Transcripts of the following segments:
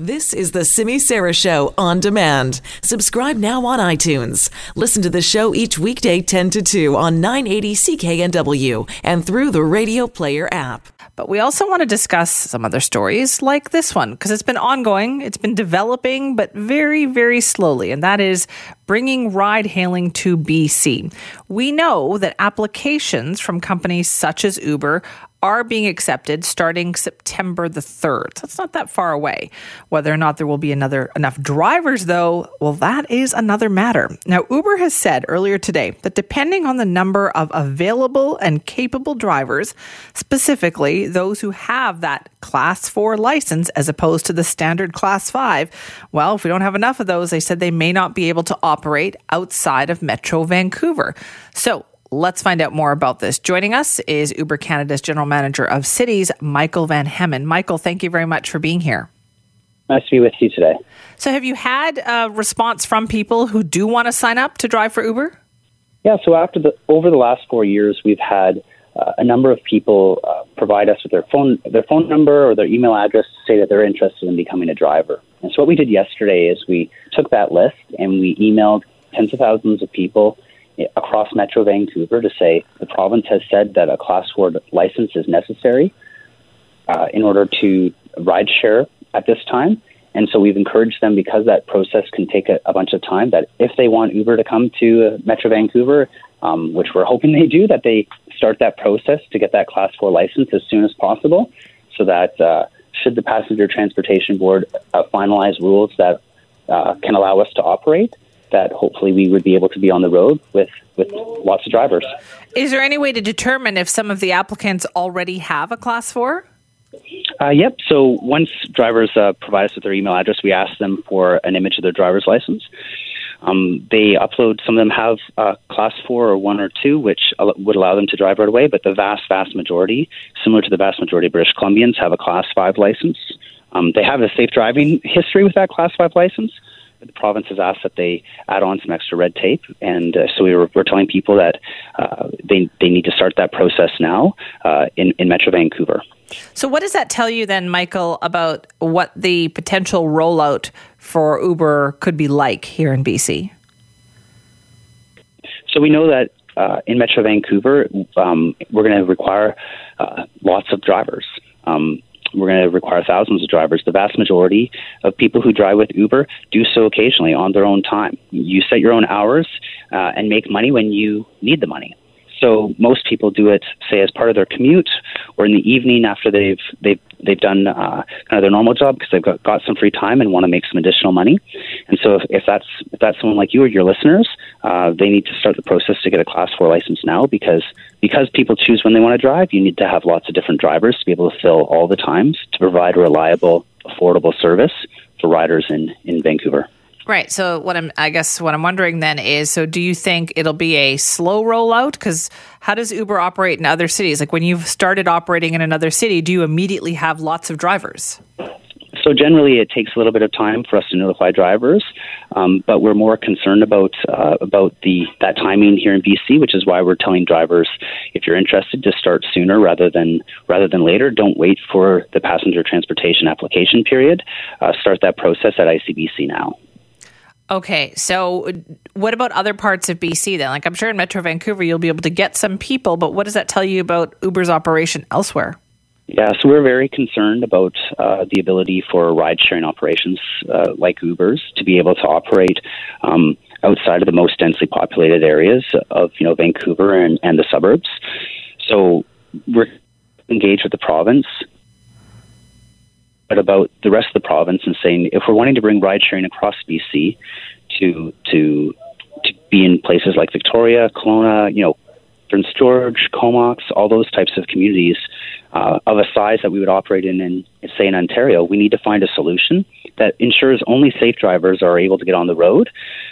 This is the Simi Sara Show on demand. Subscribe now on iTunes. Listen to the show each weekday 10 to 2 on 980 CKNW and through the Radio Player app. But we also want to discuss some other stories like this one because it's been ongoing, it's been developing, but very, very slowly. And that is bringing ride hailing to BC. We know that applications from companies such as Uber are being accepted starting September the 3rd. That's not that far away. Whether or not there will be another enough drivers though, well that is another matter. Now Uber has said earlier today that depending on the number of available and capable drivers, specifically those who have that class 4 license as opposed to the standard class 5, well, if we don't have enough of those, they said they may not be able to operate outside of Metro Vancouver. So, Let's find out more about this. Joining us is Uber Canada's General Manager of Cities, Michael Van Hemmen. Michael, thank you very much for being here. Nice to be with you today. So, have you had a response from people who do want to sign up to drive for Uber? Yeah. So, after the over the last four years, we've had uh, a number of people uh, provide us with their phone their phone number or their email address to say that they're interested in becoming a driver. And so, what we did yesterday is we took that list and we emailed tens of thousands of people across Metro Vancouver to say the province has said that a Class 4 license is necessary uh, in order to ride share at this time. And so we've encouraged them because that process can take a, a bunch of time. That if they want Uber to come to uh, Metro Vancouver, um, which we're hoping they do, that they start that process to get that Class 4 license as soon as possible, so that uh, should the Passenger Transportation Board uh, finalize rules that uh, can allow us to operate, that hopefully we would be able to be on the road with, with lots of drivers. Is there any way to determine if some of the applicants already have a class four? Uh, yep. So once drivers uh, provide us with their email address, we ask them for an image of their driver's license. Um, they upload. Some of them have uh, class four or one or two, which would allow them to drive right away. But the vast, vast majority, similar to the vast majority of British Columbians, have a class five license. Um, they have a safe driving history with that class five license, the province has asked that they add on some extra red tape, and uh, so we were, we're telling people that uh, they they need to start that process now uh, in in Metro Vancouver. So, what does that tell you then, Michael, about what the potential rollout for Uber could be like here in BC? So we know that uh, in Metro Vancouver, um, we're going to require uh, lots of drivers. Um, we're going to require thousands of drivers. The vast majority of people who drive with Uber do so occasionally on their own time. You set your own hours uh, and make money when you need the money. So most people do it, say, as part of their commute or in the evening after they've they've they've done uh, kind of their normal job because they've got, got some free time and want to make some additional money. And so if, if that's if that's someone like you or your listeners, uh, they need to start the process to get a class four license now because because people choose when they want to drive. You need to have lots of different drivers to be able to fill all the times to provide a reliable, affordable service for riders in in Vancouver. Right. So what I'm, I guess, what I'm wondering then is, so do you think it'll be a slow rollout? Because how does Uber operate in other cities? Like when you've started operating in another city, do you immediately have lots of drivers? So generally, it takes a little bit of time for us to notify drivers, um, but we're more concerned about uh, about the that timing here in BC, which is why we're telling drivers if you're interested to start sooner rather than rather than later. Don't wait for the passenger transportation application period. Uh, start that process at ICBC now. Okay, so what about other parts of BC then? Like I'm sure in Metro Vancouver you'll be able to get some people, but what does that tell you about Uber's operation elsewhere? Yeah, so we're very concerned about uh, the ability for ride sharing operations uh, like Uber's to be able to operate um, outside of the most densely populated areas of you know Vancouver and, and the suburbs. So we're engaged with the province about the rest of the province and saying if we're wanting to bring ride sharing across BC to to to be in places like Victoria, Kelowna, you know, Prince George, Comox, all those types of communities uh, of a size that we would operate in, in, say, in Ontario, we need to find a solution that ensures only safe drivers are able to get on the road,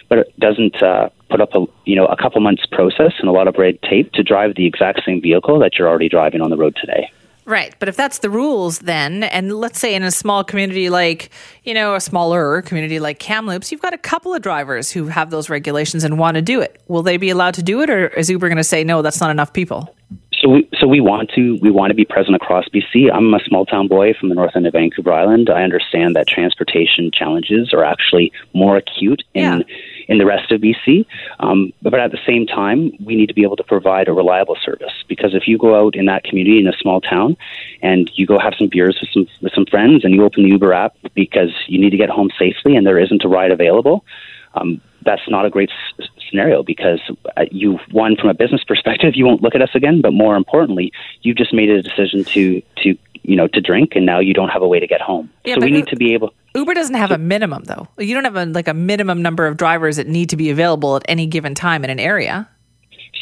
but it doesn't uh, put up a you know a couple months process and a lot of red tape to drive the exact same vehicle that you're already driving on the road today. Right. But if that's the rules, then, and let's say in a small community like, you know, a smaller community like Kamloops, you've got a couple of drivers who have those regulations and want to do it. Will they be allowed to do it, or is Uber going to say, no, that's not enough people? So we so we want to we want to be present across BC. I'm a small town boy from the north end of Vancouver Island. I understand that transportation challenges are actually more acute in Yeah. In the rest of BC. Um, but at the same time, we need to be able to provide a reliable service because if you go out in that community in a small town and you go have some beers with some with some friends and you open the Uber app because you need to get home safely and there isn't a ride available. Um, that's not a great s- scenario because uh, you one from a business perspective you won't look at us again but more importantly you've just made a decision to to you know to drink and now you don't have a way to get home Yeah, so we who- need to be able Uber doesn't have a minimum though. You don't have a like a minimum number of drivers that need to be available at any given time in an area.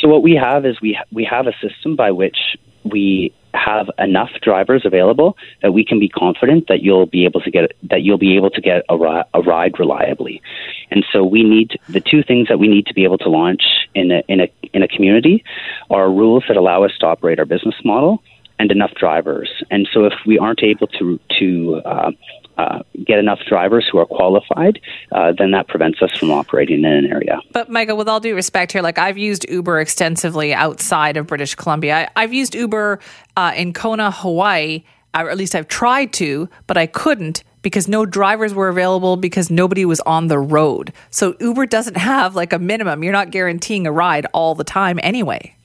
So what we have is we we have a system by which we have enough drivers available that we can be confident that you'll be able to get that you'll be able to get a, ri- a ride reliably. And so we need the two things that we need to be able to launch in a in a in a community are rules that allow us to operate our business model and enough drivers. And so if we aren't able to to uh, uh, get enough drivers who are qualified, uh, then that prevents us from operating in an area. But Michael, with all due respect here, like I've used Uber extensively outside of British Columbia. I, I've used Uber uh, in Kona, Hawaii, or at least I've tried to, but I couldn't because no drivers were available because nobody was on the road. So Uber doesn't have like a minimum. You're not guaranteeing a ride all the time anyway.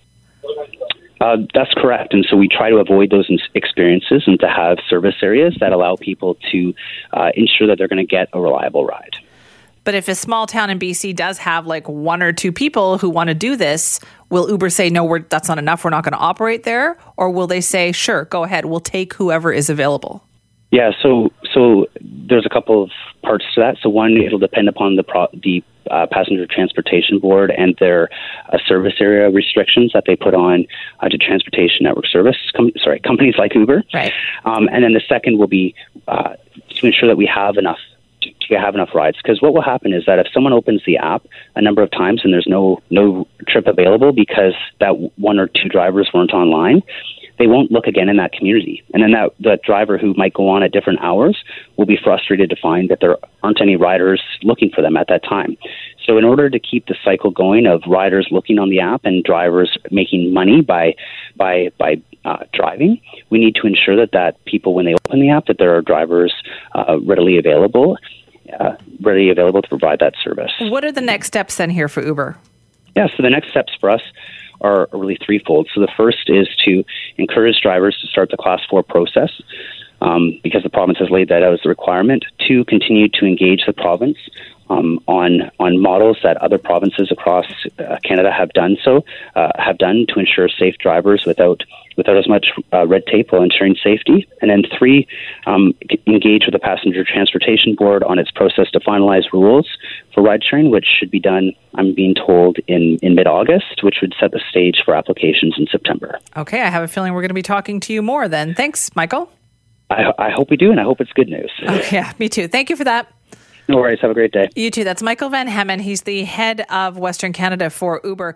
Uh, that's correct. And so we try to avoid those experiences and to have service areas that allow people to uh, ensure that they're going to get a reliable ride. But if a small town in BC does have like one or two people who want to do this, will Uber say no, we're, that's not enough, we're not going to operate there, or will they say sure, go ahead, we'll take whoever is available? Yeah, so so there's a couple of parts to that. So one, it'll depend upon the pro- the uh, passenger transportation board and their uh, service area restrictions that they put on uh, to transportation network service. Com- sorry, companies like Uber. Right. Um, and then the second will be uh, to ensure that we have enough to, to have enough rides. Because what will happen is that if someone opens the app a number of times and there's no no trip available because that one or two drivers weren't online, they won't look again in that community. And then that that driver who might go on at different hours will be frustrated to find that there aren't any riders looking for them at that time. So in order to keep the cycle going of riders looking on the app and drivers making money by by by uh, driving, we need to ensure that that people when they open the app that there are drivers uh, readily available. Uh, readily available to provide that service. What are the next steps then here for Uber? Yeah, so the next steps for us are really threefold. So the first is to encourage drivers to start the class four process um, because the province has laid that out as a requirement. Two, continue to engage the province um, on on models that other provinces across uh, Canada have done so uh, have done to ensure safe drivers without without as much uh, red tape while ensuring safety. And then three, um, engage with the Passenger Transportation Board on its process to finalize rules for ride sharing, which should be done, I'm being told, in, in mid August, which would set the stage for applications in September. Okay, I have a feeling we're going to be talking to you more then. Thanks, Michael. I, I hope we do, and I hope it's good news. Yeah, me too. Thank you for that. No worries. Have a great day. You too. That's Michael Van Hemmen. He's the head of Western Canada for Uber.